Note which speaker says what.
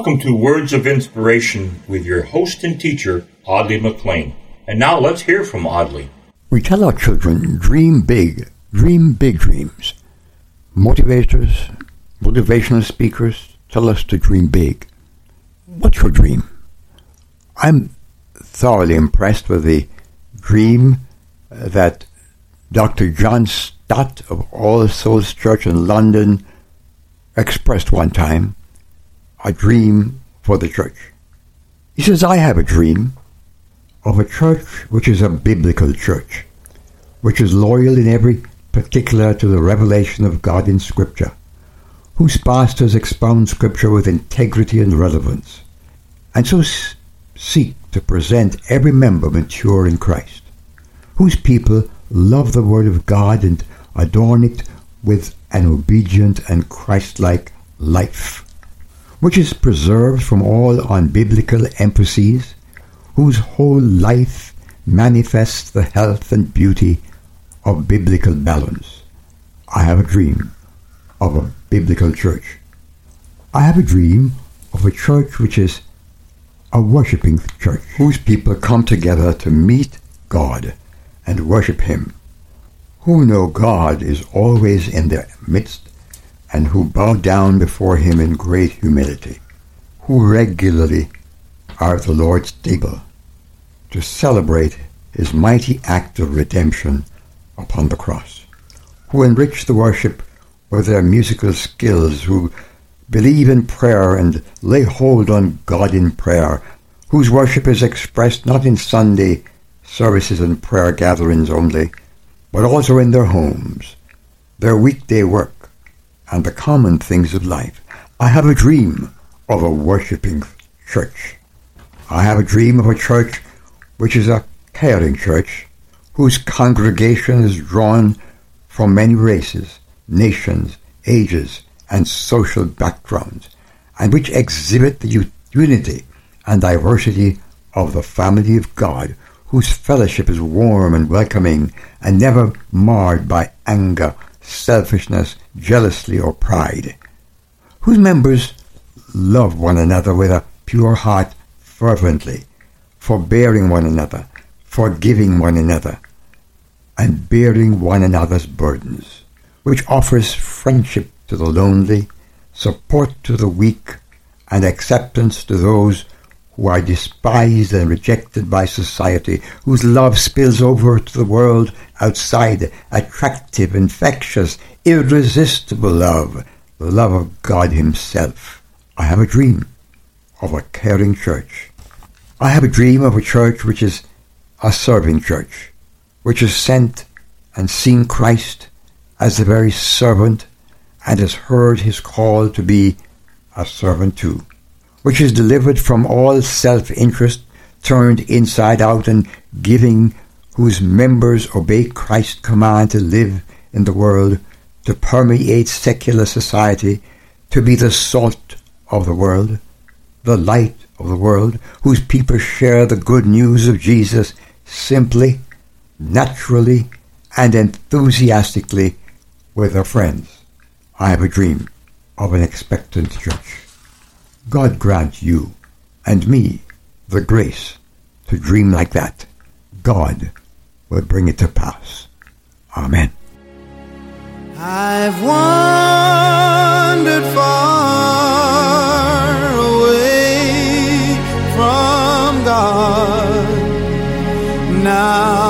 Speaker 1: Welcome to Words of Inspiration with your host and teacher, Audley McLean. And now let's hear from Audley.
Speaker 2: We tell our children, dream big, dream big dreams. Motivators, motivational speakers tell us to dream big. What's your dream? I'm thoroughly impressed with the dream that Dr. John Stott of All Souls Church in London expressed one time a dream for the church. He says, I have a dream of a church which is a biblical church, which is loyal in every particular to the revelation of God in Scripture, whose pastors expound Scripture with integrity and relevance, and so seek to present every member mature in Christ, whose people love the Word of God and adorn it with an obedient and Christ-like life, which is preserved from all unbiblical emphases, whose whole life manifests the health and beauty of biblical balance. I have a dream of a biblical church. I have a dream of a church which is a worshipping church, whose people come together to meet God and worship Him, who know God is always in their midst and who bow down before Him in great humility, who regularly are at the Lord's table to celebrate His mighty act of redemption upon the cross, who enrich the worship with their musical skills, who believe in prayer and lay hold on God in prayer, whose worship is expressed not in Sunday services and prayer gatherings only, but also in their homes, their weekday work, and the common things of life. I have a dream of a worshipping church. I have a dream of a church which is a caring church, whose congregation is drawn from many races, nations, ages, and social backgrounds, and which exhibit the unity and diversity of the family of God, whose fellowship is warm and welcoming and never marred by anger, selfishness, jealousy, or pride, whose members love one another with a pure heart fervently, forbearing one another, forgiving one another, and bearing one another's burdens, which offers friendship to the lonely, support to the weak, and acceptance to those who are despised and rejected by society, whose love spills over to the world outside, attractive, infectious, irresistible love, the love of God Himself. I have a dream of a caring church. I have a dream of a church which is a serving church, which has sent and seen Christ as the very servant and has heard his call to be a servant too, which is delivered from all self-interest, turned inside out and giving, whose members obey Christ's command to live in the world, to permeate secular society, to be the salt of the world, the light of the world, whose people share the good news of Jesus simply, naturally, and enthusiastically with their friends. I have a dream of an expectant church. God grant you and me the grace to dream like that. God will bring it to pass. Amen.
Speaker 3: I've wandered far away from God. Now